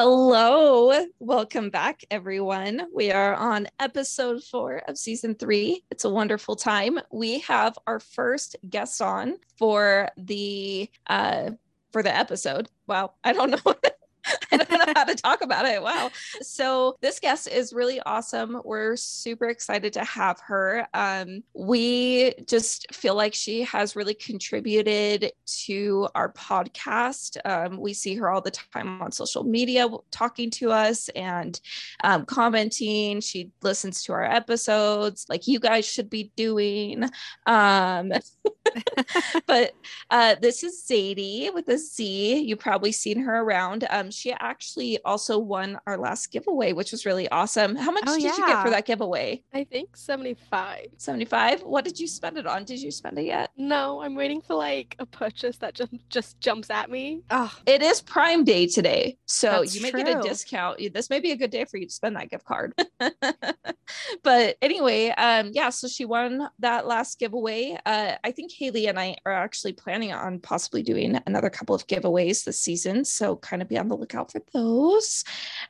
Hello, welcome back, everyone. We are on episode four of season three. It's a wonderful time. We have our first guest on for the uh for the episode. Wow, I don't know. I don't know how to talk about it. Wow. So this guest is really awesome. We're super excited to have her. Um, we just feel like she has really contributed to our podcast. Um, we see her all the time on social media talking to us and um, commenting. She listens to our episodes like you guys should be doing. Um, but uh, this is Zadie with a Z. You've probably seen her around. Um, she actually also won our last giveaway, which was really awesome. How much Oh, did you get for that giveaway? I think 75. 75? What did you spend it on? Did you spend it yet? No, I'm waiting for like a purchase that just just jumps at me. Oh, It is Prime Day today. So That's you may get a discount. This may be a good day for you to spend that gift card. but anyway, um, yeah, so she won that last giveaway. Uh, I think Haley and I are actually planning on possibly doing another couple of giveaways this season. So kind of be on the lookout for those.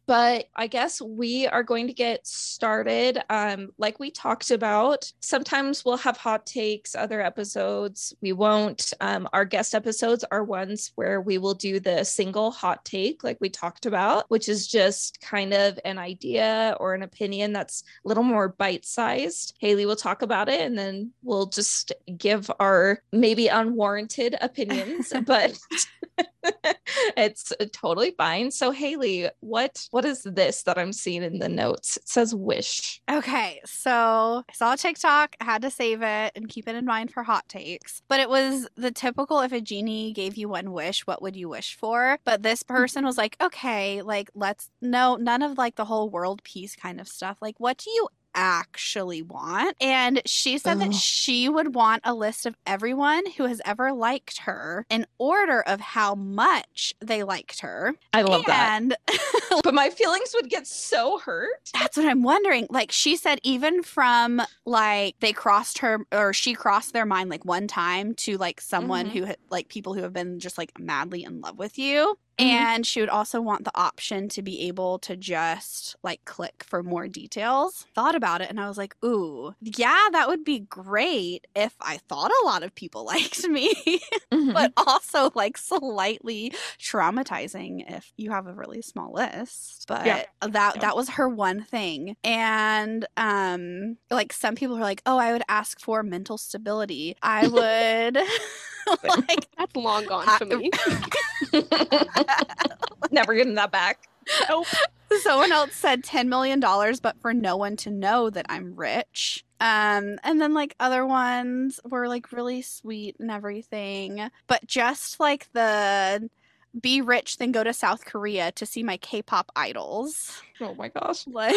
But I guess we are going to get started. Um, like we talked about, sometimes we'll have hot takes, other episodes we won't. Um, our guest episodes are ones where we will do the single hot take, like we talked about, which is just kind of an idea or an opinion that's a little more bite sized. Haley will talk about it and then we'll just give our maybe unwarranted opinions, but it's uh, totally fine. So Haley, what what is this that I'm seeing in the notes? It says wish. okay. So I saw TikTok, I had to save it and keep it in mind for hot takes. But it was the typical if a genie gave you one wish, what would you wish for? But this person mm-hmm. was like, okay, like let's no, none of like the whole world peace kind of stuff. Like, what do you actually want? And she said that she would want a list of everyone who has ever liked her in order of how much they liked her. I love that. But my feelings would get so hurt. That's what I'm wondering. Like she said, even from like they crossed her or she crossed their mind like one time to like someone Mhm. who had like people who have been just like madly in love with you. Mhm. And she would also want the option to be able to just like click for more details. Thought about it and I was like, ooh, yeah, that would be great if I thought a lot of people liked me. Mhm. but also like slightly traumatizing if you have a really small list but Yeah. that Yeah. that was her one thing and um like some people are like oh i would ask for mental stability i would like That's long gone I- for me. Never getting that back. Nope. someone else said 10 million dollars but for no one to know that i'm rich um and then like other ones were like really sweet and everything but just like the be rich then go to south korea to see my k-pop idols. Oh my gosh. like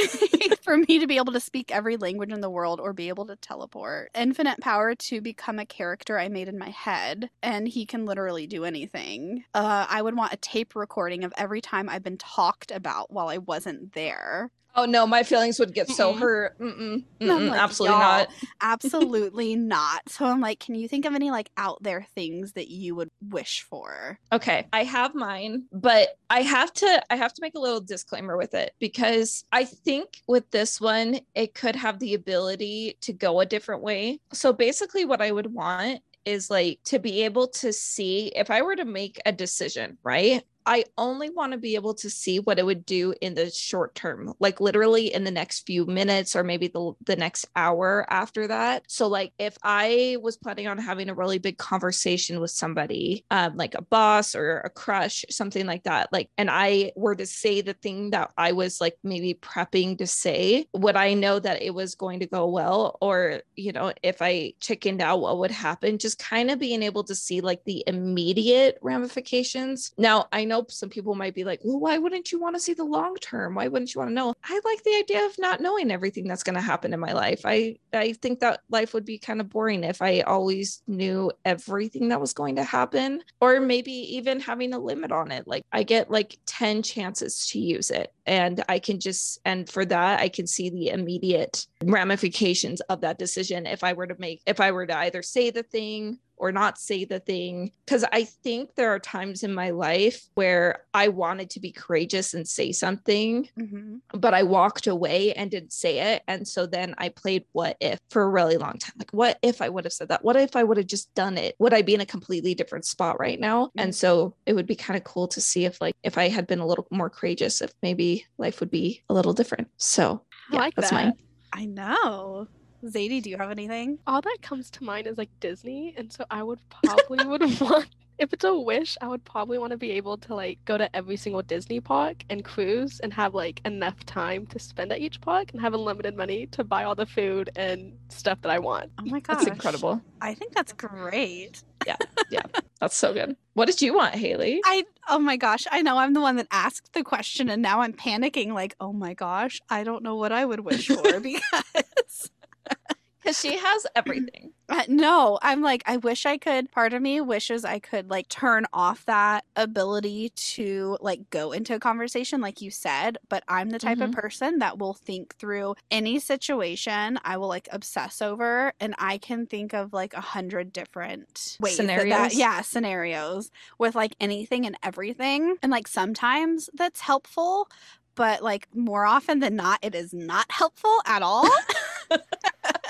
for me to be able to speak every language in the world or be able to teleport. Infinite power to become a character i made in my head and he can literally do anything. Uh, i would want a tape recording of every time i've been talked about while i wasn't there Oh no, my feelings would get so Mm-mm. hurt. Mm-mm, mm-mm, like, absolutely not. absolutely not so i'm like can you think of any like out there things that you would wish for Okay, I have mine, but I have to I have to make a little disclaimer with it because I think with this one it could have the ability to go a different way. So basically what I would want is like to be able to see if I were to make a decision, right? I only want to be able to see what it would do in the short term, like literally in the next few minutes or maybe the, the next hour after that. So, like, if I was planning on having a really big conversation with somebody, um, like a boss or a crush, something like that, like, and I were to say the thing that I was like maybe prepping to say, would I know that it was going to go well? Or, you know, if I chickened out, what would happen? Just kind of being able to see like the immediate ramifications. Now, I know some people might be like, well, why wouldn't you want to see the long term? Why wouldn't you want to know? I like the idea of not knowing everything that's going to happen in my life. I I think that life would be kind of boring if I always knew everything that was going to happen or maybe even having a limit on it. Like I get like 10 chances to use it and I can just and for that I can see the immediate ramifications of that decision if I were to make if I were to either say the thing or not say the thing. Cause I think there are times in my life where I wanted to be courageous and say something, hmm but I walked away and didn't say it. And so then I played what if for a really long time. Like, what if I would have said that? What if I would have just done it? Would I be in a completely different spot right now? And so it would be kind of cool to see if, like, if I had been a little more courageous, if maybe life would be a little different. So yeah, like that's that. mine. I know. Zadie, do you have anything? All that comes to mind is like Disney, and so I would probably would want if it's a wish, I would probably want to be able to like go to every single Disney park and cruise and have like enough time to spend at each park and have unlimited money to buy all the food and stuff that I want. Oh my gosh. That's incredible. I think that's great. Yeah. Yeah. that's so good. What did you want, Haley? I oh my gosh, I know I'm the one that asked the question and now I'm panicking like, "Oh my gosh, I don't know what I would wish for because Because she has everything. No, I'm like, I wish I could. Part of me wishes I could like turn off that ability to like go into a conversation, like you said. But I'm the type of mm-hmm. person that will think through any situation. I will like obsess over, and I can think of like a hundred different ways that that- Scenarios? yeah, scenarios with like anything and everything. And like sometimes that's helpful, but like more often than not, it is not helpful at all.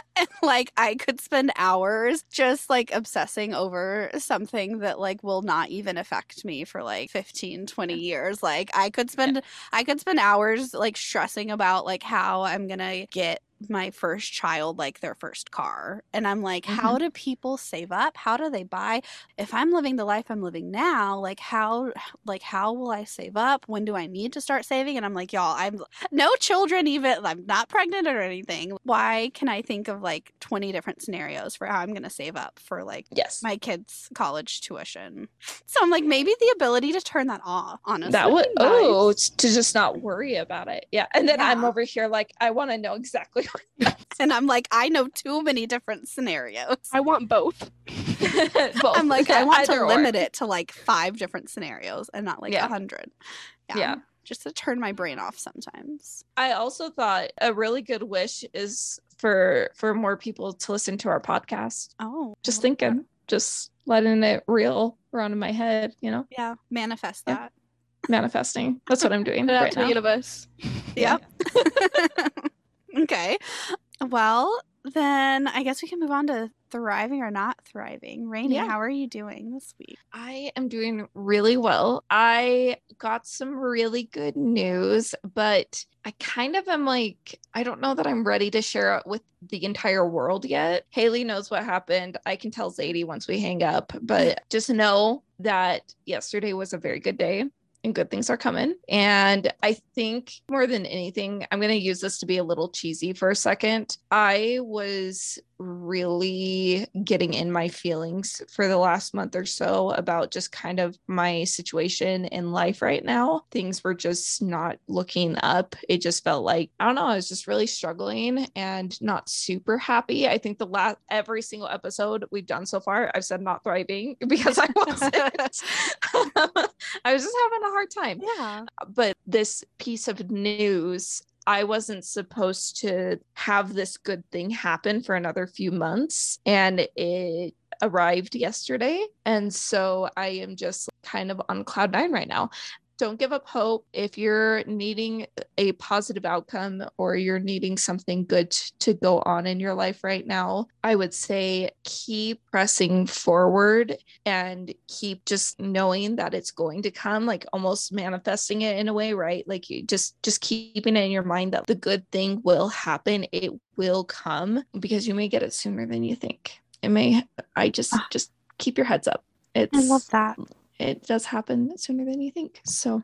and like I could spend hours just like obsessing over something that like will not even affect me for like 15 20 years. Like I could spend I could spend hours like stressing about like how I'm going to get my first child like their first car and i'm like how mm-hmm. do people save up how do they buy if i'm living the life i'm living now like how like how will i save up when do i need to start saving and i'm like y'all i'm no children even i'm not pregnant or anything why can i think of like 20 different scenarios for how i'm going to save up for like Yes. my kids college tuition so i'm like maybe the ability to turn that off honestly that would oh, nice. oh to just not worry about it. Yeah. And then I'm over here like I want to know exactly and i'm like i know too many different scenarios I want both. Both. I'm like, I want to Either or. limit it to like five different scenarios and not like a Yeah. hundred. Yeah. Just to turn my brain off sometimes. I also thought a really good wish is for for more people to listen to our podcast. Oh. Just I love thinking, just letting it reel around in my head, you know. Yeah. Manifest Yeah. that. manifesting. That's what I'm doing Put it out right to the now. universe. Yep. okay. Well, then I guess we can move on to thriving or not thriving. Rainy, Yeah. how are you doing this week? I am doing really well. I got some really good news, but I kind of am like, I don't know that I'm ready to share it with the entire world yet. Haley knows what happened. I can tell Zadie once we hang up, but just know that yesterday was a very good day. And good things are coming. And I think more than anything, I'm going to use this to be a little cheesy for a second. I was really getting in my feelings for the last month or so about just kind of my situation in life right now. Things were just not looking up. It just felt like, I don't know, I was just really struggling and not super happy. I think the last, every single episode we've done so far, I've said not thriving because I wasn't. I was just having a hard time. Yeah. but this piece of news I wasn't supposed to have this good thing happen for another few months and it arrived yesterday. And so I am just kind of on cloud 9 right now don't give up hope. If you're needing a positive outcome or you're needing something good to go on in your life right now i would say keep pressing forward and keep just knowing that it's going to come like almost manifesting it in a way right? Like you just just keeping it in your mind that the good thing will happen. It will come because you may get it sooner than you think. It may i just Ah. just keep your heads up. It's I love that. It does happen sooner than you think. So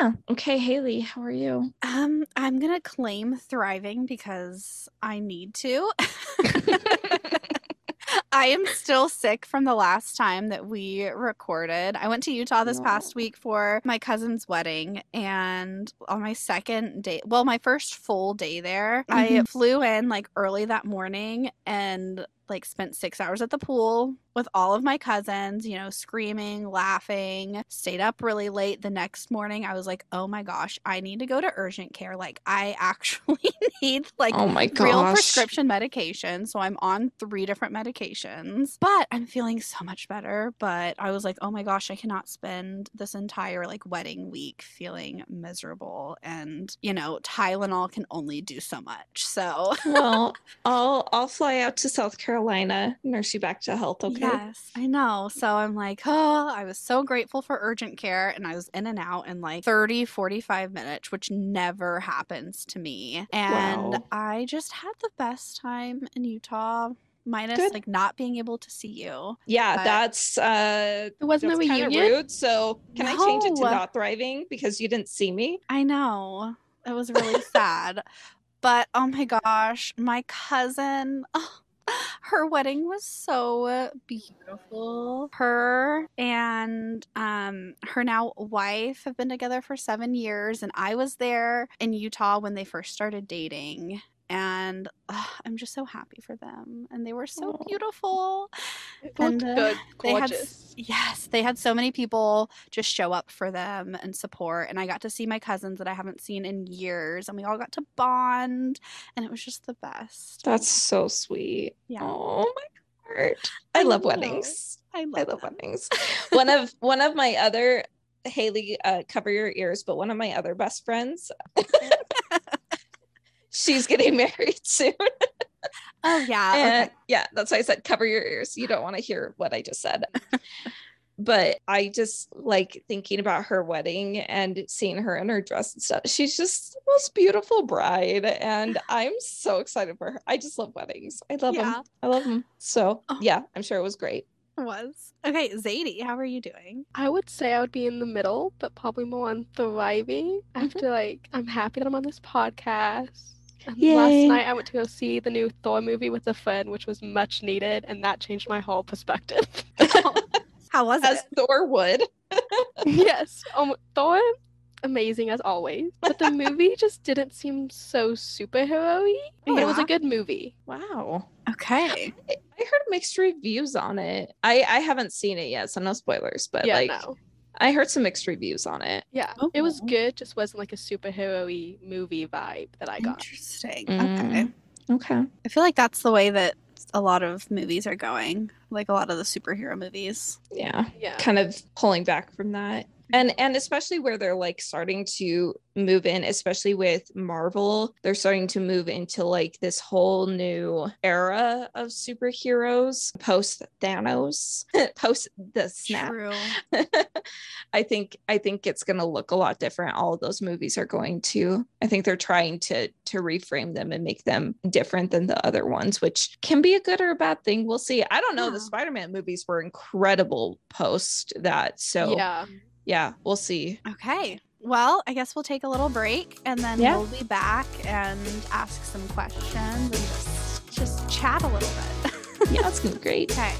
yeah. Okay haley how are you? Um, I'm gonna claim thriving because I need to. I am still sick from the last time that we recorded. I went to Utah this past week for my cousin's wedding, and on my second day, well, my first full day there, I Mhm. flew in like early that morning and like spent six hours at the pool with all of my cousins, you know, screaming, laughing, stayed up really late. The next morning, I was like, oh my gosh, I need to go to urgent care. Like, I actually need like oh my real prescription medication. So I'm on three different medications, but I'm feeling so much better. But I was like, oh my gosh, I cannot spend this entire like wedding week feeling miserable. And, you know, Tylenol can only do so much. So, well, I'll I'll fly out to South Carolina, nurse you back to health, okay? yes, I know. So I'm like, oh, I was so grateful for urgent care. And I was in and out in like 30, 45 minutes, which never happens to me. And Wow. I just had the best time in Utah. Minus Good. like not being able to see you. Yeah, But- that's uh It wasn't that's a reunion. rude. So can I change it to not thriving because you didn't see me? I know. It was really sad. But oh my gosh, my cousin, oh, her wedding was so beautiful. Her and um her now wife have been together for 7 years and I was there in Utah when they first started dating. And I'm just so happy for them. And they were so Aw. Oh. beautiful. It And, looked uh, good, they had gorgeous. Yes, they had so many people just show up for them and support. And I got to see my cousins that I haven't seen in years, and we all got to bond, and it was just the best. That's so sweet. Yeah. Oh my heart. I, I love know. weddings. I I love, love weddings. one of one of my other Haley, uh, cover your ears, but one of my other best friends, she's getting married soon. Oh yeah. and okay. yeah, that's why I said cover your ears. You don't want to hear what I just said. but I just like thinking about her wedding and seeing her in her dress and stuff. She's just the most beautiful bride, and I'm so excited for her. I just love weddings. I love Yeah. them. I love them. So Oh. yeah, I'm sure it was great. It was. Okay, Zadie, how are you doing? I would say I would be in the middle, but probably more on thriving. Mm-hmm. After like, I'm happy that I'm on this podcast. And Yay. last night I went to go see the new Thor movie with a friend, which was much needed, and that changed my whole perspective. How was As it? As Thor would. yes, um, Thor, amazing as always, but the movie just didn't seem so superhero-y. It was Yeah. a good movie. Wow. Okay. I I heard mixed reviews on it. I I haven't seen it yet, so no spoilers. But yeah, like, no, I heard some mixed reviews on it. yeah, it was Oh. good. Just wasn't like a superhero-y movie vibe that I got. Interesting. Mm. Okay. Okay. I feel like that's the way that a lot of movies are going. Like a lot of the superhero movies. Yeah. Yeah, Kind of pulling back from that. And and especially where they're like starting to move in, especially with Marvel, they're starting to move into like this whole new era of superheroes post Thanos, post the snap. True. I think I think it's going to look a lot different. All of those movies are going to. I think they're trying to to reframe them and make them different than the other ones, which can be a good or a bad thing. We'll see. I don't know. The Spider-Man movies were incredible post that. So yeah, yeah. we'll see. Okay. Well, I guess we'll take a little break and then Yeah. we'll be back and ask some questions and just just chat a little bit. Yeah, be great. okay.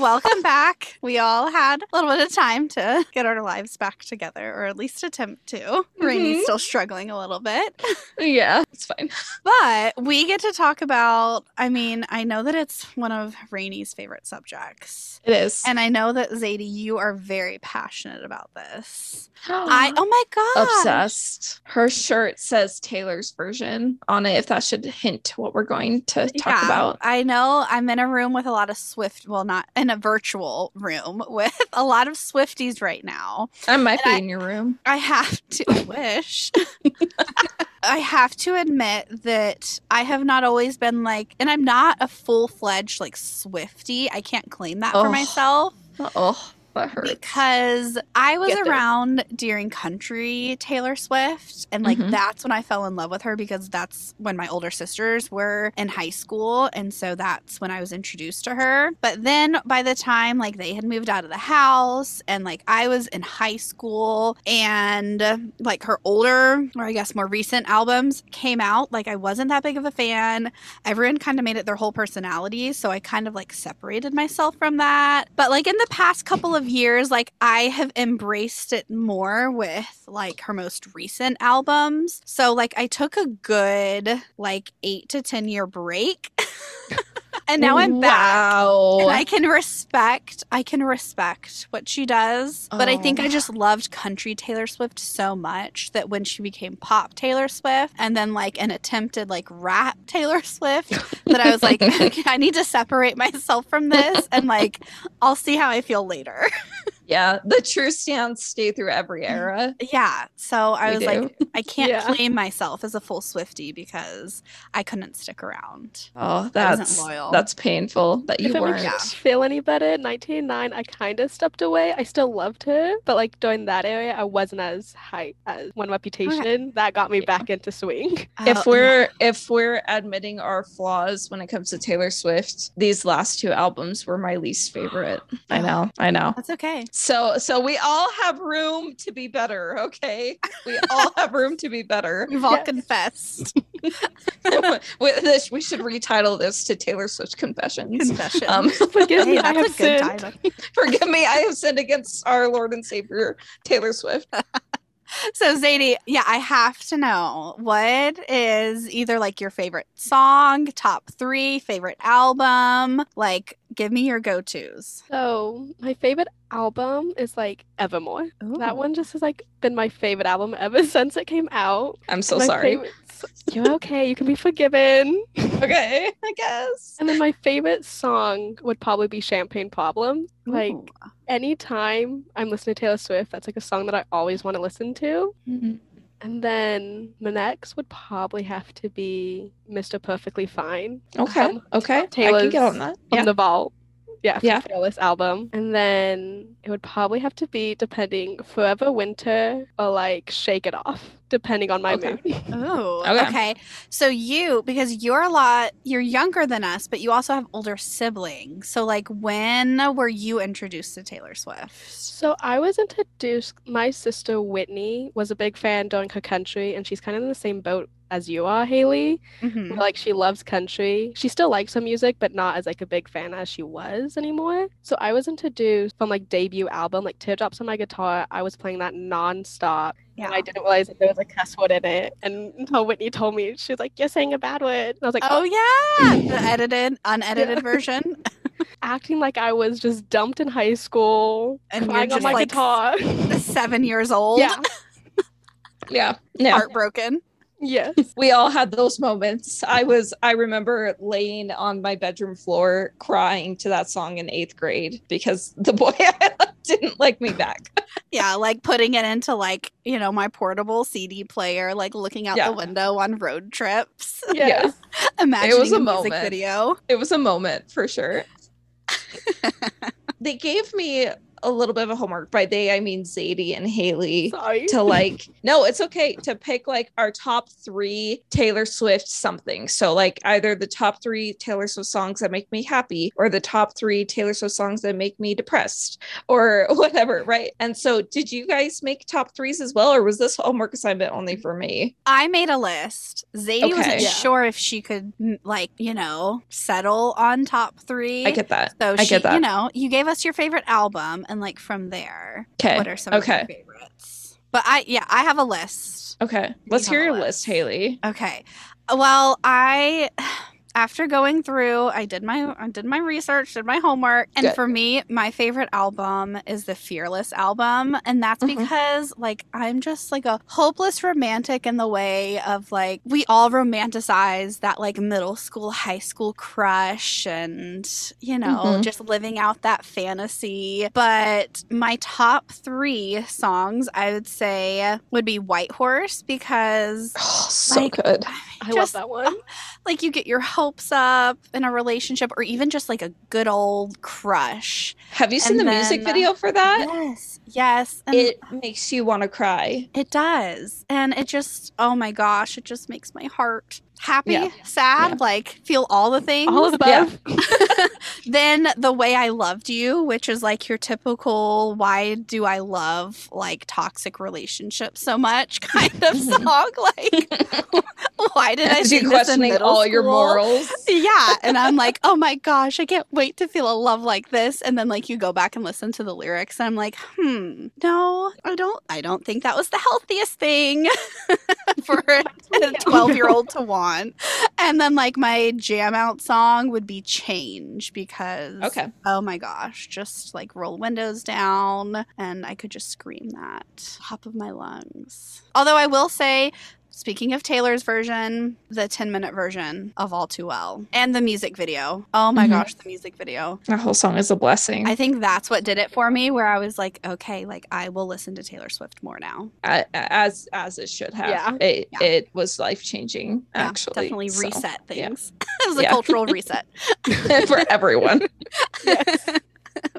Welcome back. We all had a little bit of time to get our lives back together, or at least attempt to. Rainy's Mhm. still struggling a little bit. Yeah, it's fine. But we get to talk about, I mean, I know that it's one of Rainy's favorite subjects. It is. And I know that Zadie, you are very passionate about this. I oh my god. obsessed. Her shirt says Taylor's version on it. If that should hint what we're going to talk Yeah, about. I know I'm in a room with a lot of Swift, well, not in a virtual room with a lot of Swifties right now. I might And be I- in your room. I have to wish. I have to admit that I have not always been like, and I'm not a full fledged like Swiftie. I can't claim that for Oh. myself Oh. Because I was Get there. around during country Taylor Swift, and like Mhm. that's when I fell in love with her because that's when my older sisters were in high school, and so that's when I was introduced to her. But then by the time like they had moved out of the house, and like I was in high school, and like her older or I guess more recent albums came out, like I wasn't that big of a fan. Everyone kind of made it their whole personality, so I kind of like separated myself from that. But like in the past couple of of years, like I have embraced it more with like her most recent albums. So like I took a good like eight to ten year break. and now I'm back. Wow. And I can respect I can respect what she does. But I think Oh. I just loved country Taylor Swift so much that when she became pop Taylor Swift and then like an attempted like rap Taylor Swift that I was like okay, I need to separate myself from this and like I'll see how I feel later. yeah, the true stans stay through every mm. era. yeah. So I We was do. like I can't Yeah. claim myself as a full Swiftie because I couldn't stick around. Oh, that's loyal. that's painful that you if weren't. makes you feel any better, 1989, I kind of stepped away. I still loved her, but like during that area, I wasn't as high as One Reputation. That got me Yeah. back into swing. Oh, if Oh, we're if we're admitting our flaws when it comes to Taylor Swift, these last two albums were my least favorite. I know, I know. that's okay. So so we all have room to be better, okay? We all have room to be better. We've all Yes. confessed. With this, we should retitle this to Taylor Swift Confessions. Confession. Um, Forgive Hey, me, I have sinned. title. forgive me, I have sinned against our Lord and Savior Taylor Swift. So Zadie, yeah, I have to know what is either like your favorite song, top three, favorite album. Like, give me your go-tos. So my favorite album is like Evermore. That one just has like been my favorite album ever since it came out. I'm so My sorry. favorite- You're okay. You can be forgiven. Okay, I guess. And then my favorite song would probably be Champagne Problem. Like Ooh. Anytime I'm listening to Taylor Swift, that's like a song that I always want to listen to. And then my next would probably have to be Mr. Perfectly Fine Okay, Um, okay. I can Taylor's get on that. from Yeah. the Vault. Yeah, Yeah. Fearless album. And then it would probably have to be depending Forever Winter or like Shake It Off, depending on my Okay. mood. oh, Okay. okay. So you, because you're a lot, you're younger than us, but you also have older siblings. So like, when were you introduced to Taylor Swift? So I was introduced. My sister Whitney was a big fan during her country, and she's kind of in the same boat as you are, Haley. Mhm. Like she loves country. She still likes her music, but not as like a big fan as she was anymore. So I was introduced from like debut album, like Teardrops on My Guitar. I was playing that nonstop. Yeah. And I didn't realize that there was a cuss word in it. And until Whitney told me, she was like, You're saying a bad word. And I was like, Oh, oh. yeah, the edited, unedited Yeah. vertion. acting like I was just dumped in high school, And you're crying on my like, guitar. Seven years old. yeah. Yeah. Yeah. Heartbroken. Yes. we all had those moments. I was I remember laying on my bedroom floor crying to that song in 8th grade because the boy I loved didn't like me back. Yeah, like putting it into like, you know, my portable CD player, like looking out Yeah. the window on road trips, Yes. imagining was a a music moment. video. It was a moment for sure. they gave me a little bit of a homework. By they I mean Zadie and Haley. Sorry. to like no it's okay to pick like our top three taylor swift something so like either the top three taylor swift songs that make me happy or the top three taylor swift songs that make me depressed or whatever right and so did you guys make top threes as well or was this homework assignment only for me I made a list. Zadie wasn't Yeah. sure if she could, like, you know, settle on top three. i get that so I she, get that. you know, you gave us your favorite album, and like from there, okay what are some of your okay favorites? But I, yeah, I have a list. okay let's hear your list. list haley Okay. Well, I after going through, I did my I did my research, did my homework, and Good. for me, my favorite album is the Fearless album, and that's Mhm. because like I'm just like a hopeless romantic in the way of like we all romanticize that like middle school, high school crush and you know, Mhm. just living out that fantasy. But my top 3 songs I would say would be White Horse because oh so Like, good I love just- that one. like you get your hopes up in a relationship or even just like a good old crush. have you seen And the music video for that Yes. Yes. And it makes you want to cry it does. And it just oh my gosh, it just makes my heart happy, Yeah. sad, Yeah. like feel all the things. All of the Yeah. above. then the way I loved you, which is like your typical why do I love like toxic relationships so much kind of Mhm. song. Like why did I As you this in questioning all your morals. Yeah. And I'm like, oh my gosh, I can't wait to feel a love like this. And then like you go back and listen to the lyrics and I'm like, hmm, no, I don't I don't think that was the healthiest thing for a 12 year old to want. And then like my jam out song would be change because Okay. oh my gosh, just like roll windows down and I could just scream that top of my lungs. Although I will say Speaking of Taylor's version, the 10 minute version of All Too Well and the music video. Oh my Mhm. gosh, the music video. That whole song is a blessing. I think that's what did it for me where I was like, okay, like I will listen to Taylor Swift more now. As as it should have. Yeah. It Yeah. it was life changing. Yeah, Actually, definitely So, reset yeah. things. it was a cultural reset. for everyone.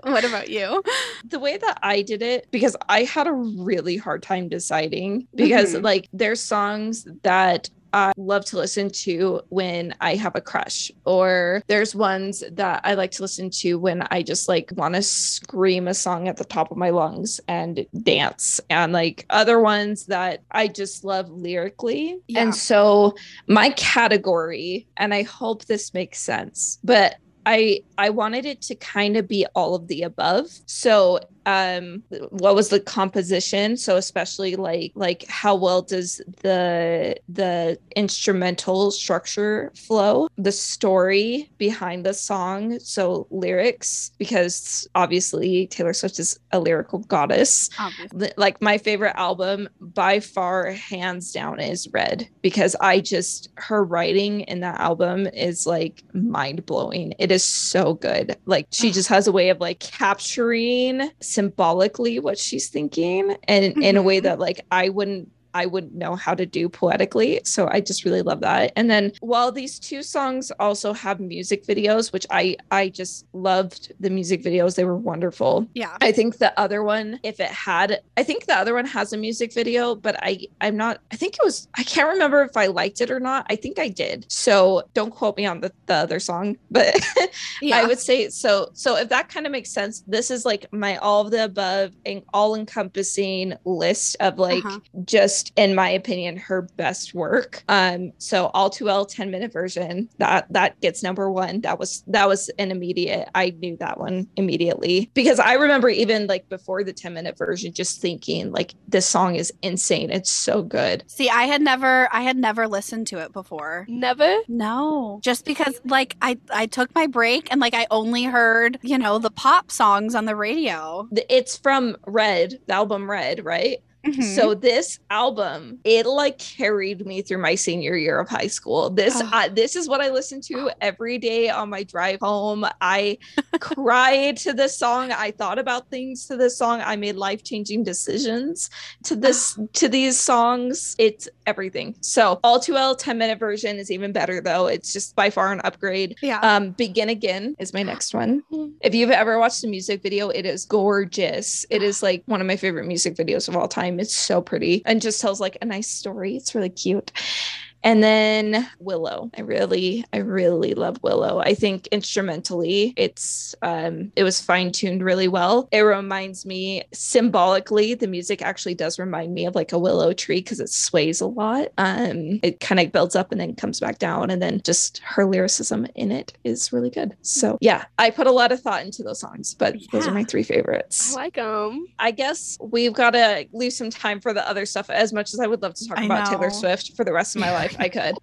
what about you? the way that I did it, because I had a really hard time deciding, because Mhm. like there's songs that I love to listen to when I have a crush, or there's ones that I like to listen to when I just like want to scream a song at the top of my lungs and dance, and like other ones that I just love lyrically. Yeah. And so my category, and I hope this makes sense, but I I wanted it to kind of be all of the above. So um what was the composition so especially like like how well does the the instrumental structure flow the story behind the song so lyrics because obviously taylor swift is a lyrical goddess Obviously. Like my favorite album by far hands down is red because i just her writing in that album is like mind-blowing it is so good like she just has a way of like capturing symbolically what she's thinking and in a way Mhm. that like i wouldn't I wouldn't know how to do poetically. So I just really love that. And then while these two songs also have music videos, which I I just loved the music videos, they were wonderful. Yeah. I think the other one, if it had, I think the other one has a music video, but I I'm not. I think it was. I can't remember if I liked it or not. I think I did. So don't quote me on the the other song, but Yeah. I would say so. So if that kind of makes sense, this is like my all of the above and all encompassing list of like Uh-huh. just in my opinion her best work. Um so all too well 10 minute version that that gets number 1. That was that was an immediate. I knew that one immediately because I remember even like before the 10 minute version just thinking like this song is insane. It's so good. See, I had never I had never listened to it before. Never. No. Just because like I I took my break and like I only heard, you know, the pop songs on the radio. It's from Red, the album Red, right? Mhm. So this album, it like carried me through my senior year of high school. This Oh. uh, this is what I listen to every day on my drive home. I cried to this song. I thought about things to this song. I made life-changing decisions to this to these songs. It's everything. So all too well 10 minute version is even better though. It's just by far an upgrade. yeah. Um, Begin Again is my next one. If you've ever watched the music video, it is gorgeous. It is like one of my favorite music videos of all time. It's so pretty and just tells like a nice story. It's really cute. And then Willow. I really, I really love Willow. I think instrumentally, it's um it was fine-tuned really well. It reminds me symbolically, the music actually does remind me of like a willow tree because it sways a lot. Um, it kind of builds up and then comes back down, and then just her lyricism in it is really good. So yeah, I put a lot of thought into those songs, but those are my three favorites. I like them. I guess we've got to leave some time for the other stuff. As much as I would love to talk I about Taylor. Swift for the rest of my life, I could.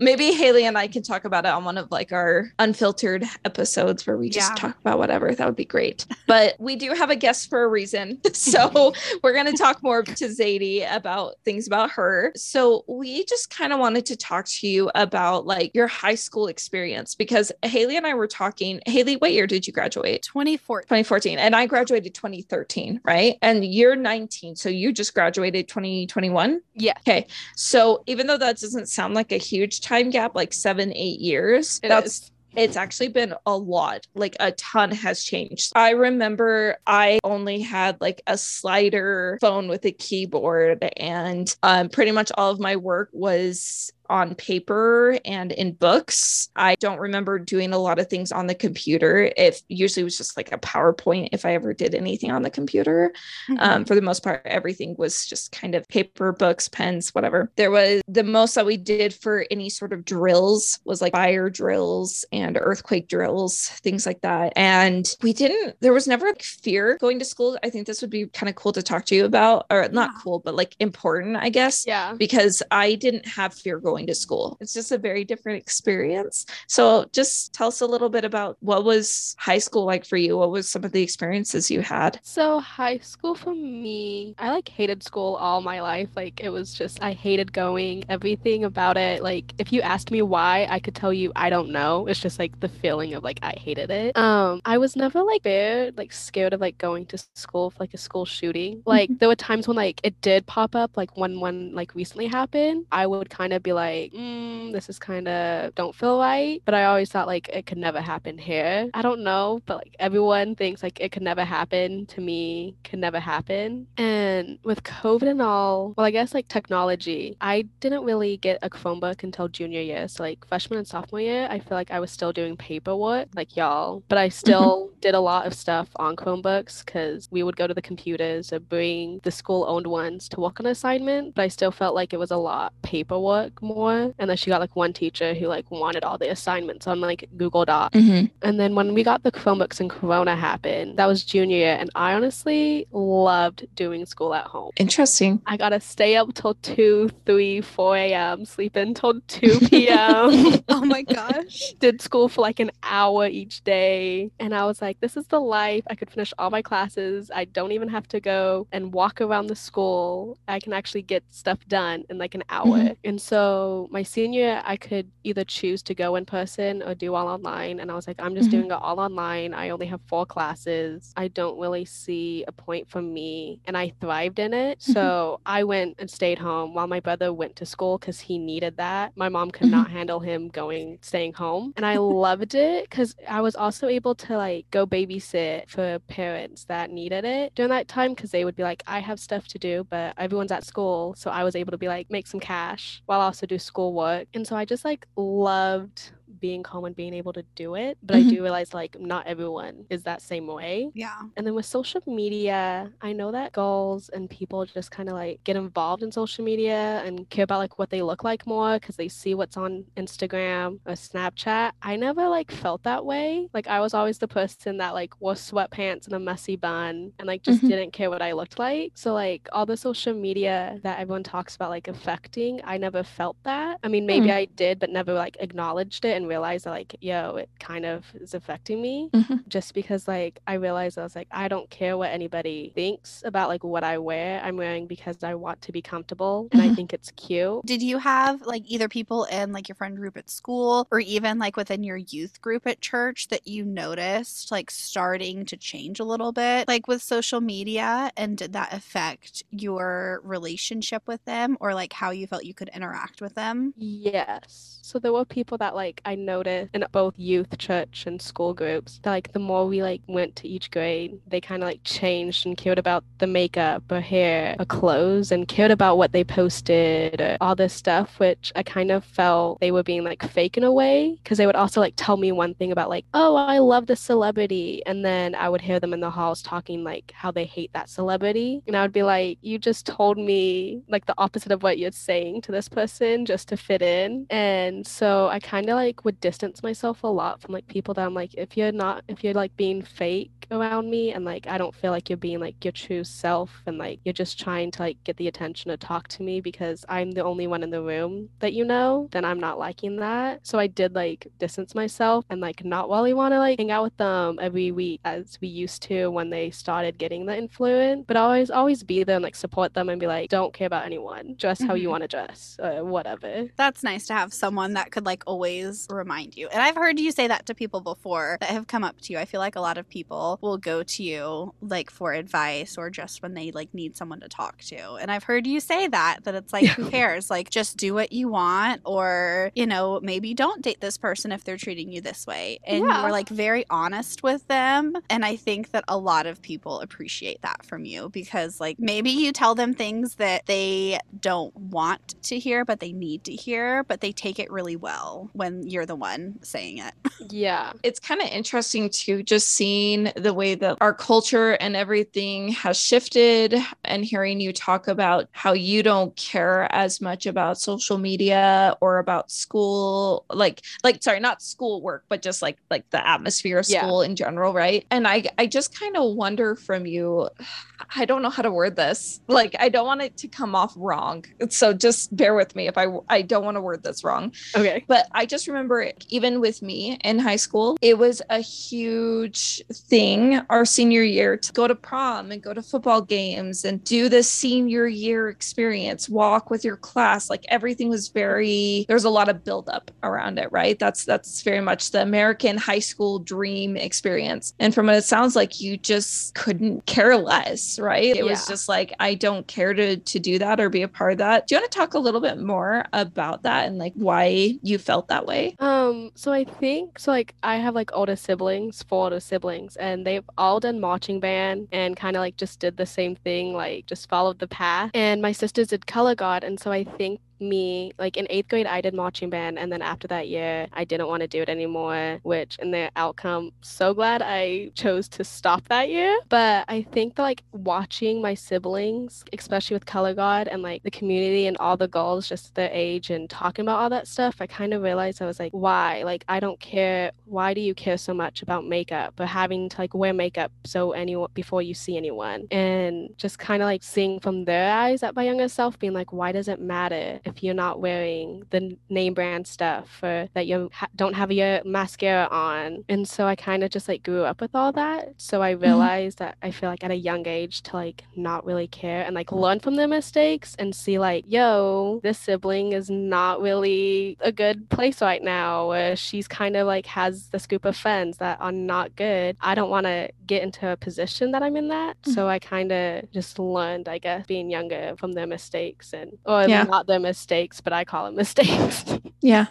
Maybe Haley and I can talk about it on one of like our unfiltered episodes where we just Yeah. talk about whatever. That would be great. But we do have a guest for a reason. So we're going to talk more to Zadie about things about her. So we just kind of wanted to talk to you about like your high school experience because Haley and I were talking. Haley, what year did you graduate? 2014. 2014 and I graduated 2013, right? And you're 19, so you just graduated 2021. Yeah. Okay. So even though that doesn't sound like a huge time gap, like seven, eight years, It that's is. it's actually been a lot. Like a ton has changed. I remember i only had like a slider phone with a keyboard and um, pretty much all of my work was on paper and in books. I don't remember doing a lot of things on the computer. It usually was just like a PowerPoint if I ever did anything on the computer. Mm-hmm. Um, for the most part, everything was just kind of paper, books, pens, whatever. There was the most that we did for any sort of drills was like fire drills and earthquake drills, things like that. And we didn't, there was never like fear going to school. I think this would be kind of cool to talk to you about, or not yeah. cool, but like important, I guess. Yeah. Because I didn't have fear going to school. It's just a very different experience. So just tell us a little bit about what was high school like for you? What was some of the experiences you had? So high school for me, I like hated school all my life. Like it was just I hated going, everything about it. Like if you asked me why, I could tell you I don't know. It's just like the feeling of like I hated it. Um I was never like scared, like scared of like going to school for like a school shooting. Like there were times when like it did pop up like when one like recently happened, I would kind of be like, mm, this is kind of don't feel right. But I always thought like it could never happen here. I don't know, but like everyone thinks like it could never happen to me, could never happen. And with COVID and all, well, I guess like technology, I didn't really get a Chromebook until junior year. So like freshman and sophomore year, I feel like I was still doing paperwork, like y'all, but I still did a lot of stuff on Chromebooks because we would go to the computers or bring the school owned ones to work on assignment. But I still felt like it was a lot paperwork more. And then she got like one teacher who like wanted all the assignments on like Google Doc. Mm-hmm. And then when we got the Chromebooks and Corona happened, that was junior year. And I honestly loved doing school at home. Interesting. I got to stay up till 2, 3, 4 a.m., sleep until 2 p.m. oh my gosh. Did school for like an hour each day. And I was like, this is the life. I could finish all my classes. I don't even have to go and walk around the school. I can actually get stuff done in like an hour. Mm-hmm. And so my senior, I could either choose to go in person or do all online. And I was like, I'm just mm-hmm. doing it all online. I only have four classes. I don't really see a point for me. And I thrived in it. Mm-hmm. So I went and stayed home while my brother went to school because he needed that. My mom could not mm-hmm. handle him going, staying home. And I loved it because I was also able to like go babysit for parents that needed it during that time because they would be like, I have stuff to do, but everyone's at school. So I was able to be like, make some cash while also also do schoolwork. And so I just like loved being calm and being able to do it. But mm-hmm. I do realize like not everyone is that same way. Yeah. And then with social media, I know that girls and people just kind of like get involved in social media and care about like what they look like more because they see what's on Instagram or Snapchat. I never like felt that way. Like I was always the person that like wore sweatpants and a messy bun and like just mm-hmm. didn't care what I looked like. So like all the social media that everyone talks about like affecting, I never felt that. I mean, maybe mm-hmm. I did, but never like acknowledged it and realized that like yo it kind of is affecting me mm-hmm. just because like i realized i was like i don't care what anybody thinks about like what i wear. I'm wearing because i want to be comfortable and mm-hmm. i think it's cute. Did you have like either people in like your friend group at school or even like within your youth group at church that you noticed like starting to change a little bit like with social media? And did that affect your relationship with them or like how you felt you could interact with them? Yes. So there were people that like i noticed in both youth church and school groups like the more we like went to each grade they kind of like changed and cared about the makeup or hair or clothes and cared about what they posted or all this stuff which i kind of felt they were being like fake in a way because they would also like tell me one thing about like oh i love this celebrity and then i would hear them in the halls talking like how they hate that celebrity and i would be like you just told me like the opposite of what you're saying to this person just to fit in and so i kind of like would distance myself a lot from like people that I'm like, if you're not, if you're like being fake around me and like I don't feel like you're being like your true self and like you're just trying to like get the attention to talk to me because I'm the only one in the room that you know, then I'm not liking that. So I did like distance myself and like not really want to like hang out with them every week as we used to when they started getting the influence, but always always be there and like support them and be like, don't care about anyone, dress mm-hmm. how you mm-hmm. want to dress, uh, whatever. That's nice to have someone that could like always remind you. And I've heard you say that to people before that have come up to you. I feel like a lot of people will go to you like for advice or just when they like need someone to talk to. And I've heard you say that that it's like who cares? Like just do what you want or, you know, maybe don't date this person if they're treating you this way. And Yeah. you're like very honest with them. And I think that a lot of people appreciate that from you because like maybe you tell them things that they don't want to hear but they need to hear, but they take it really well when you're the one saying it. Yeah. it's kind of interesting too just seeing the way that our culture and everything has shifted and hearing you talk about how you don't care as much about social media or about school like like sorry not school work but just like like the atmosphere of Yeah. school in general right and i i just kind of wonder from you i don't know how to word this like i don't want it to come off wrong so just bear with me if i i don't want to word this wrong Okay. but I just remember even with me in high school, it was a huge thing our senior year to go to prom and go to football games and do the senior year experience, walk with your class. Like everything was very there's a lot of buildup around it, right? That's that's very much the American high school dream experience. And from what it sounds like, you just couldn't care less, right? It was just like I don't care to to do that or be a part of that. Do you want to talk a little bit more about that and like why you felt that way? Um, so I think so like I have like older siblings, four older siblings, and they've all done marching band and kind of like just did the same thing, like just followed the path. And my sisters did color guard, and so I think me like in eighth grade I did marching band and then after that year I didn't want to do it anymore which in the outcome so glad I chose to stop that year. But I think that like watching my siblings especially with color guard and like the community and all the girls just their age and talking about all that stuff I kind of realized I was like why? Like I don't care. Why do you care so much about makeup but having to like wear makeup so anyone before you see anyone? And just kind of like seeing from their eyes at my younger self being like why does it matter if you're not wearing the name brand stuff or that you ha- don't have your mascara on. And so i kind of just like grew up with all that. So i mm-hmm. realized that i feel like at a young age to like not really care and like learn from their mistakes and see like yo this sibling is not really a good place right now where she's kind of like has the scoop of friends that are not good. I don't want to get into a position that i'm in that. Mm. So i kind of just learned i guess being younger from their mistakes and or Yeah. not their mistakes but i call them mistakes Yeah.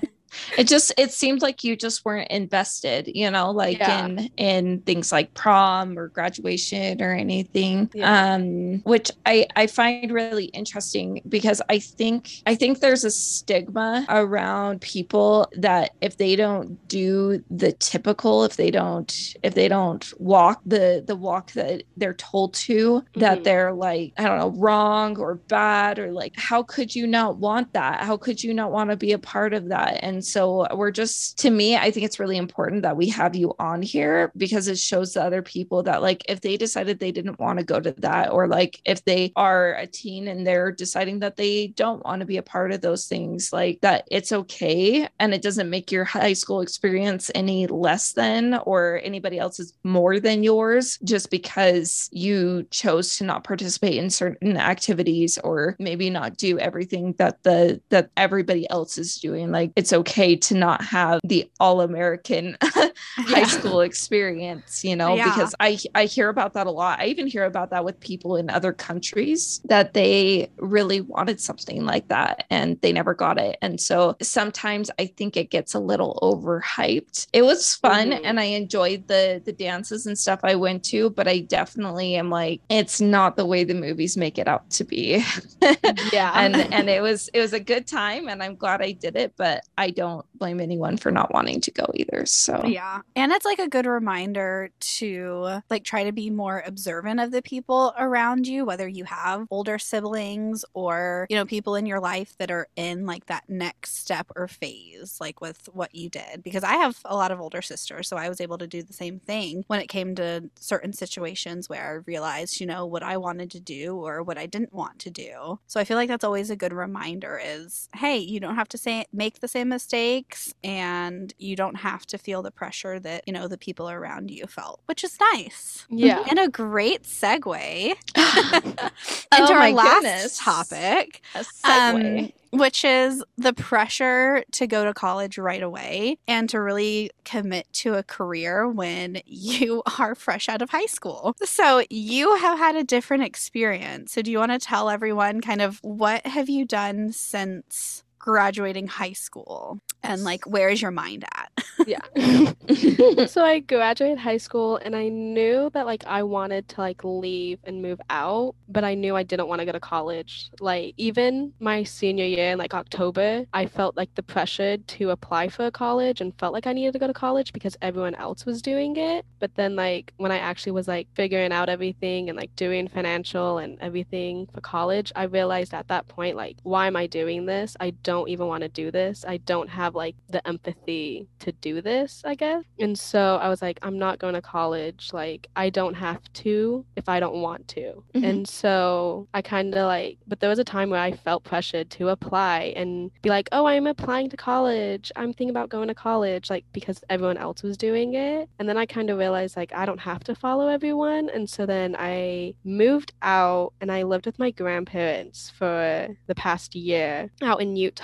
It just it seemed like you just weren't invested, you know, like Yeah. in in things like prom or graduation or anything. Yeah. Um which I I find really interesting because I think I think there's a stigma around people that if they don't do the typical if they don't if they don't walk the the walk that they're told to that Mhm. they're like I don't know wrong or bad or like how could you not want that how could you not want to be a part of that and so we're just to me I think it's really important that we have you on here because it shows the other people that like if they decided they didn't want to go to that or like if they are a teen and they're deciding that they don't want to be a part of those things like that it's okay. And it doesn't make your high school experience any less than or anybody else's more than yours just because you chose to not participate in certain activities or maybe not do everything that the that everybody else is doing. Like it's okay to not have the all-american high school experience you know Yeah. because i i hear about that a lot. I even hear about that with people in other countries that they really wanted something like that and they never got it. And so sometimes i think it gets a little overhyped. It was fun Mhm. and i enjoyed the the dances and stuff i went to but i definitely am like it's not the way the movies make it out to be. Yeah. And and it was it was a good time and i'm glad i did it but i don't blame anyone for not wanting to go either so Yeah. And it's like a good reminder to like try to be more observant of the people around you, whether you have older siblings or, you know, people in your life that are in like that next step or phase, like with what you did. Because I have a lot of older sisters, so I was able to do the same thing when it came to certain situations where I realized, you know, what I wanted to do or what I didn't want to do. So I feel like that's always a good reminder is, hey, you don't have to say make the same and you don't have to feel the pressure that, you know, the people around you felt, which is nice. yeah And a great segue Oh Into my our last goodness. topic, um, which is the pressure to go to college right away and to really commit to a career when you are fresh out of high school. So you have had a different experience. So do you want to tell everyone kind of what have you done since graduating high school and like where is your mind at? yeah. so I graduated high school and I knew that like I wanted to like leave and move out, but I knew I didn't want to go to college. Like even my senior year in like October, I felt like the pressure to apply for a college and felt like I needed to go to college because everyone else was doing it. But then like when I actually was like figuring out everything and like doing financial and everything for college, I realized at that point like why am I doing this? I don't even want to do this. I don't have like the empathy to do this, I guess. And so I was like, I'm not going to college. Like, I don't have to if I don't want to. Mhm. And so I kind of like, but there was a time where I felt pressured to apply and be like, oh, I'm applying to college. I'm thinking about going to college, like, because everyone else was doing it. And then I kind of realized, like, I don't have to follow everyone. And so then I moved out and I lived with my grandparents for the past year out in Utah,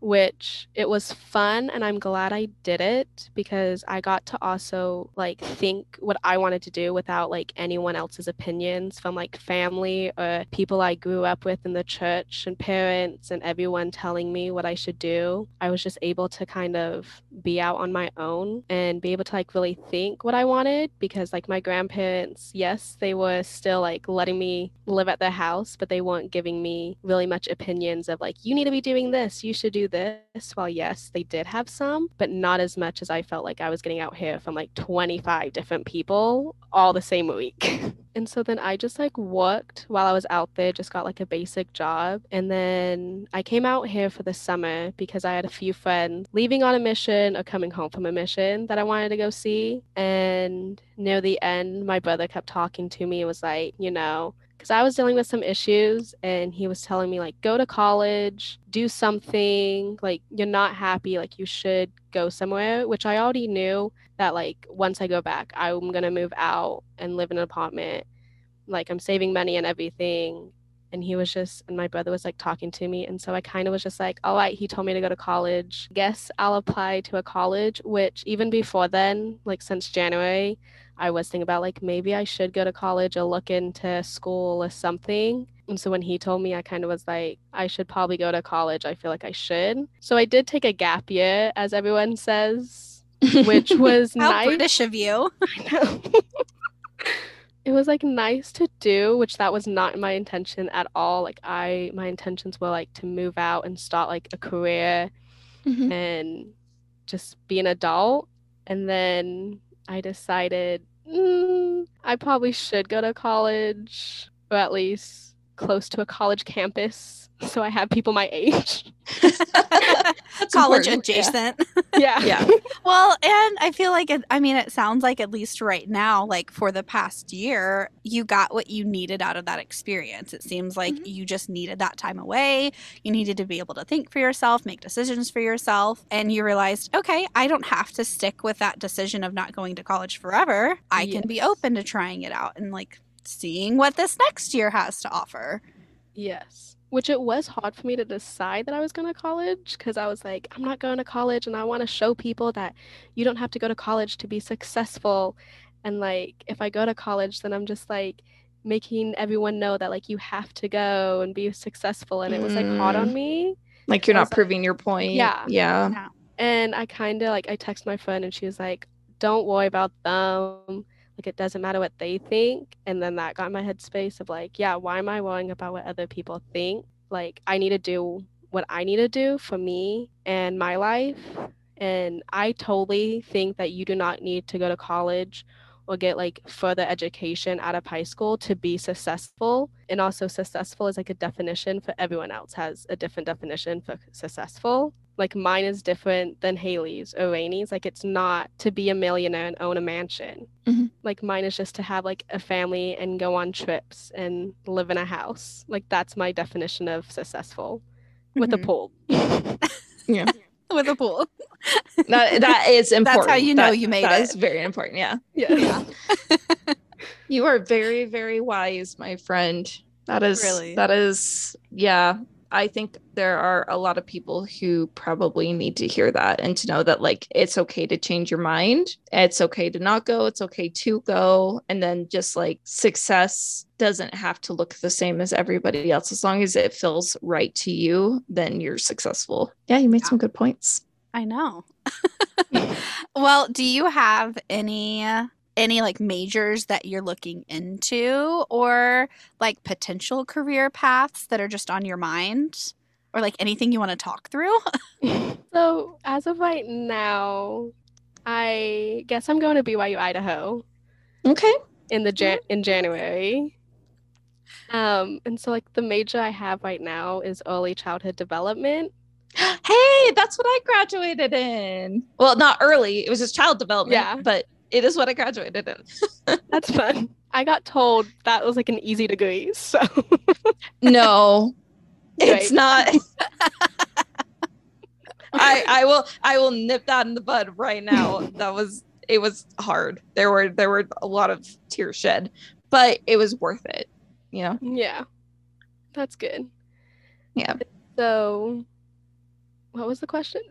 which it was fun and I'm glad I did it because I got to also like think what I wanted to do without like anyone else's opinions from like family or people I grew up with in the church and parents and everyone telling me what I should do. I was just able to kind of be out on my own and be able to like really think what I wanted because like my grandparents, yes, they were still like letting me live at their house, but they weren't giving me really much opinions of like you need to be doing this, you should do this. While yes, they did have some, but not as much as I felt like I was getting out here from like 25 different people all the same week. And so then I just like worked while I was out there, just got like a basic job. And then I came out here for the summer because I had a few friends leaving on a mission or coming home from a mission that I wanted to go see. And near the end, my brother kept talking to me and was like, you know, because I was dealing with some issues and he was telling me like go to college, do something, like you're not happy, like you should go somewhere, which I already knew that like once I go back, I'm going to move out and live in an apartment. Like I'm saving money and everything. And he was just, and my brother was like talking to me. And so I kind of was just like, all right, he told me to go to college. Guess I'll apply to a college, which even before then, like since January, I was thinking about like maybe I should go to college or look into school or something. And so when he told me, I kind of was like, I should probably go to college. I feel like I should. So I did take a gap year, as everyone says, which was How nice. British of you. It was like nice to do, which that was not my intention at all. Like I my intentions were like to move out and start like a career Mhm. and just be an adult. And then I decided mm, I probably should go to college, or at least close to a college campus, so I have people my age. College important, yeah. adjacent. yeah. Yeah. Well, and I feel like it, I mean, it sounds like at least right now, like for the past year, you got what you needed out of that experience. It seems like Mhm. you just needed that time away. You needed to be able to think for yourself, make decisions for yourself, and you realized, okay, I don't have to stick with that decision of not going to college forever. I can be open to trying it out and like seeing what this next year has to offer. Yes. Which it was hard for me to decide that I was going to college because I was like, I'm not going to college and I want to show people that you don't have to go to college to be successful. And like, if I go to college, then I'm just like making everyone know that like you have to go and be successful. And it was like hard on Mm. me. Like you're not was like- proving your point. Yeah. Yeah. And I kind of like, I text my friend and she was like, don't worry about them. Like, it doesn't matter what they think. And then that got my headspace of like, yeah, why am I worrying about what other people think? Like, I need to do what I need to do for me and my life. And I totally think that you do not need to go to college or get like further education out of high school to be successful. And also, successful is like a definition for everyone else, has a different definition for successful like mine is different than Haley's or Rainey's. Like it's not to be a millionaire and own a mansion. Mhm. Like mine is just to have like a family and go on trips and live in a house. Like that's my definition of successful with a pool. with a pool. That that is important. That's how you know That- you made That it. is very important. Yeah. yeah. You are very, very wise, my friend. That is Really? that is yeah. I think there are a lot of people who probably need to hear that and to know that like it's okay to change your mind. It's okay to not go, it's okay to go. And then just like success doesn't have to look the same as everybody else. As long as it feels right to you, then you're successful. Yeah, you made some good points. I know. well, do you have any any like majors that you're looking into or like potential career paths that are just on your mind or like anything you want to talk through? So as of right now, I guess I'm going to BYU Idaho Okay. in the Jan- in January. Um, and so like the major I have right now is early childhood development. Hey, that's what I graduated in. Well, not early. It was just child development. Yeah. But it is what I graduated in. That's fun. I got told that was like an easy degree, so No, it's not. I I will I will nip that in the bud right now. That was it was hard. There were there were a lot of tears shed, but it was worth it. You know. yeah, that's good. Yeah. So, what was the question?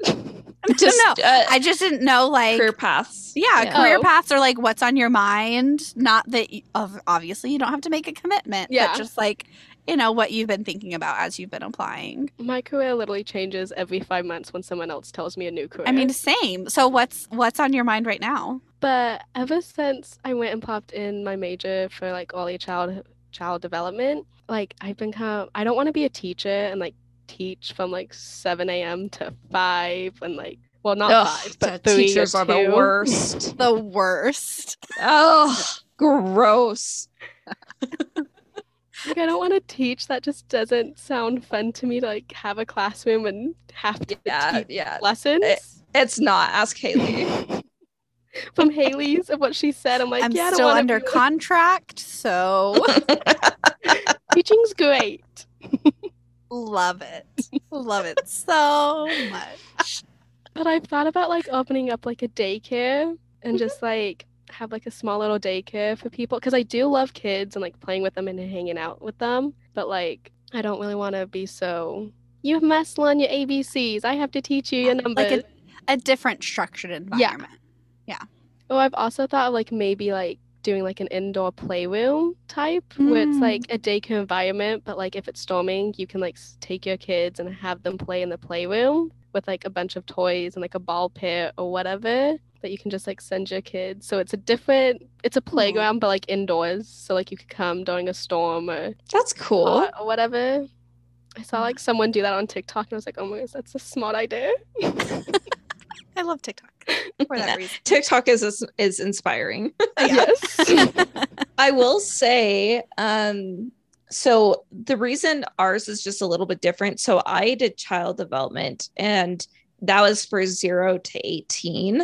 Just know. uh, I just didn't know like career paths. yeah, Yeah. career Oh. paths are like what's on your mind. Not that you, obviously you don't have to make a commitment, Yeah. but just like you know what you've been thinking about as you've been applying. My career literally changes every five months when someone else tells me a new career. I mean, same. So what's what's on your mind right now? But ever since I went and popped in my major for like early child child development, like I've been kind of I don't want to be a teacher and like teach from like 7 a.m. to 5 and like well not Ugh, 5 but the 3 teachers are the worst. The worst. oh, gross. Like I don't want to teach. That just doesn't sound fun to me to like have a classroom and have to Yeah, teach yeah. lessons. It's not. Ask Haley. From Haley's of what she said, I'm like, I'm yeah, still under contract, so Teaching's great. Love it. Love it so much. But I've thought about like opening up like a daycare and mm-hmm. just like have like a small little daycare for people because I do love kids and like playing with them and hanging out with them. But like I don't really want to be so you must learn your ABCs. I have to teach you your Like numbers. a, a different structured environment. Yeah. yeah. Oh, I've also thought of like maybe like doing like an indoor playroom type where it's Mm. like a daycare environment, but like if it's storming, you can like take your kids and have them play in the playroom with like a bunch of toys and like a ball pit or whatever that you can just like send your kids. So it's a different, it's a playground, but like indoors. So like you could come during a storm or, That's cool. or, or whatever. I saw like someone do that on TikTok and I was like, oh my gosh, that's a smart idea. I love TikTok for that reason. TikTok is is, is inspiring. yes. I will say, um, so the reason ours is just a little bit different. So I did child development and that was for zero to 18.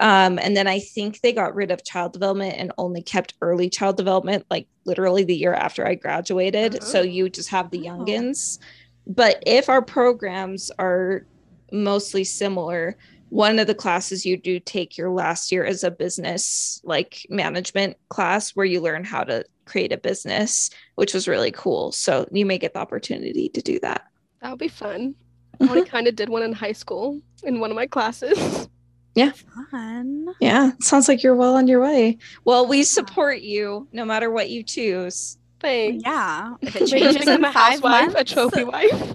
Um, and then I think they got rid of child development and only kept early child development, like literally the year after I graduated. So Oh. you just have the Oh. youngins. But if our programs are mostly similar, one of the classes you do take your last year is a business like management class where you learn how to create a business, which was really cool. So you may get the opportunity to do that. That would be fun. I mm-hmm. only kind of did one in high school in one of my classes. Yeah. Fun. Yeah, sounds like you're well on your way. Well, we support you no matter what you choose. Thanks. Yeah. If it changes become in a housewife, months, a trophy wife.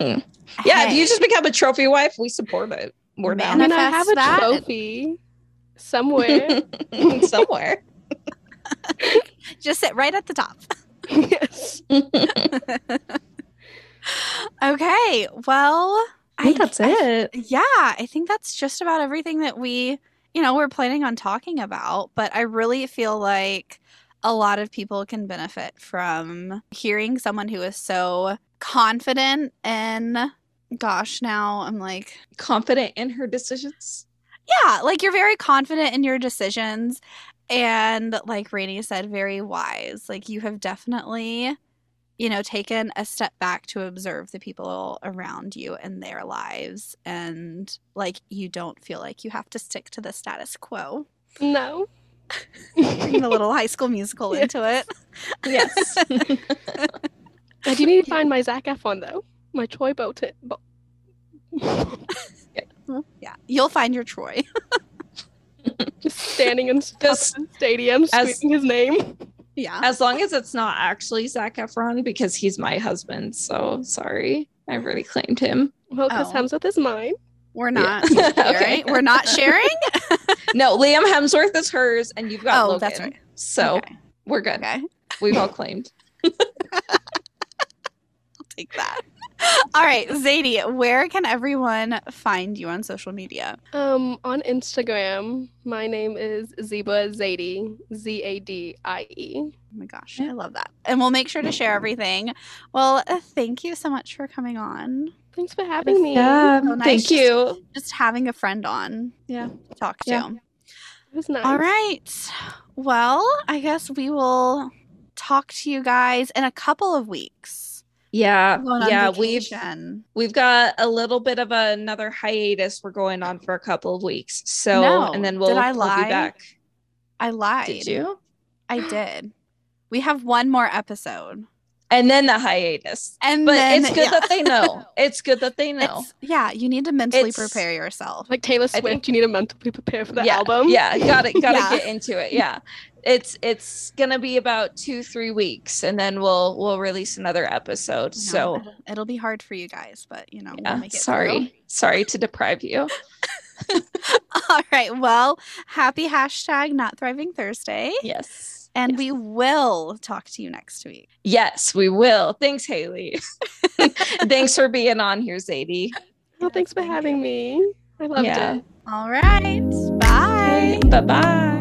Yeah, if you just become a trophy wife, we support it. We're I down mean, I have a that. trophy somewhere. somewhere. just sit right at the top. yes. Okay. Well, I think that's it. Yeah, I think that's just about everything that we, you know, we're planning on talking about. But I really feel like a lot of people can benefit from hearing someone who is so confident and gosh, now I'm like, Confident in her decisions. yeah, like you're very confident in your decisions. And like Rainey said, very wise. Like you have definitely, you know, taken a step back to observe the people around you and their lives. And like you don't feel like you have to stick to the status quo. No. Bringing a little high school musical Yes. into it. yes. I do need to find my Zac Efron though. My Troy Bolton. Bo- Yeah. You'll find your Troy. just standing in front Just of the stadium, as- screaming his name. Yeah. as long as it's not actually Zac Efron because he's my husband. So sorry. I've already claimed him. Well, because Oh. Hemsworth is mine. We're Yeah. not Okay. We're not sharing. No, Liam Hemsworth is hers, and you've got Oh, Logan. that's right. So okay. we're good. okay. We've all claimed. I'll take that. All right, Zadie, where can everyone find you on social media? Um, on Instagram, my name is Zeba Zadie, Z A D I E. Oh my gosh, I love that. And we'll make sure to share everything. Well, uh, thank you so much for coming on. Thanks for having me. Yeah, So nice thank just- you. Just having a friend on. Yeah. to Talk to. Yeah. It was nice. All right. Well, I guess we will talk to you guys in a couple of weeks. Yeah, Going on yeah, we've vacation. we've got a little bit of another hiatus we're going on for a couple of weeks. So No. and then we'll, I we'll be back. I lied. Did you? I did. We have one more episode. And then the hiatus. And But then, it's good yeah. that they know. It's good that they know. It's- yeah, you need to mentally It's- prepare yourself. Like Taylor Swift, think- you need to mentally prepare for the yeah, album. Yeah, got it. Got to Yeah. get into it. Yeah, it's it's gonna be about two three weeks, and then we'll we'll release another episode. You know, So it'll, it'll be hard for you guys, but you know, we'll yeah, make it sorry, sorry to deprive you. All right. Well, happy hashtag not thriving Thursday. Yes, And yes. we will talk to you next week. yes, we will. Thanks, Haley. Thanks for being on here, Zadie. Well, thanks for thank having me. I loved Yeah. it. All right. Bye. Bye bye.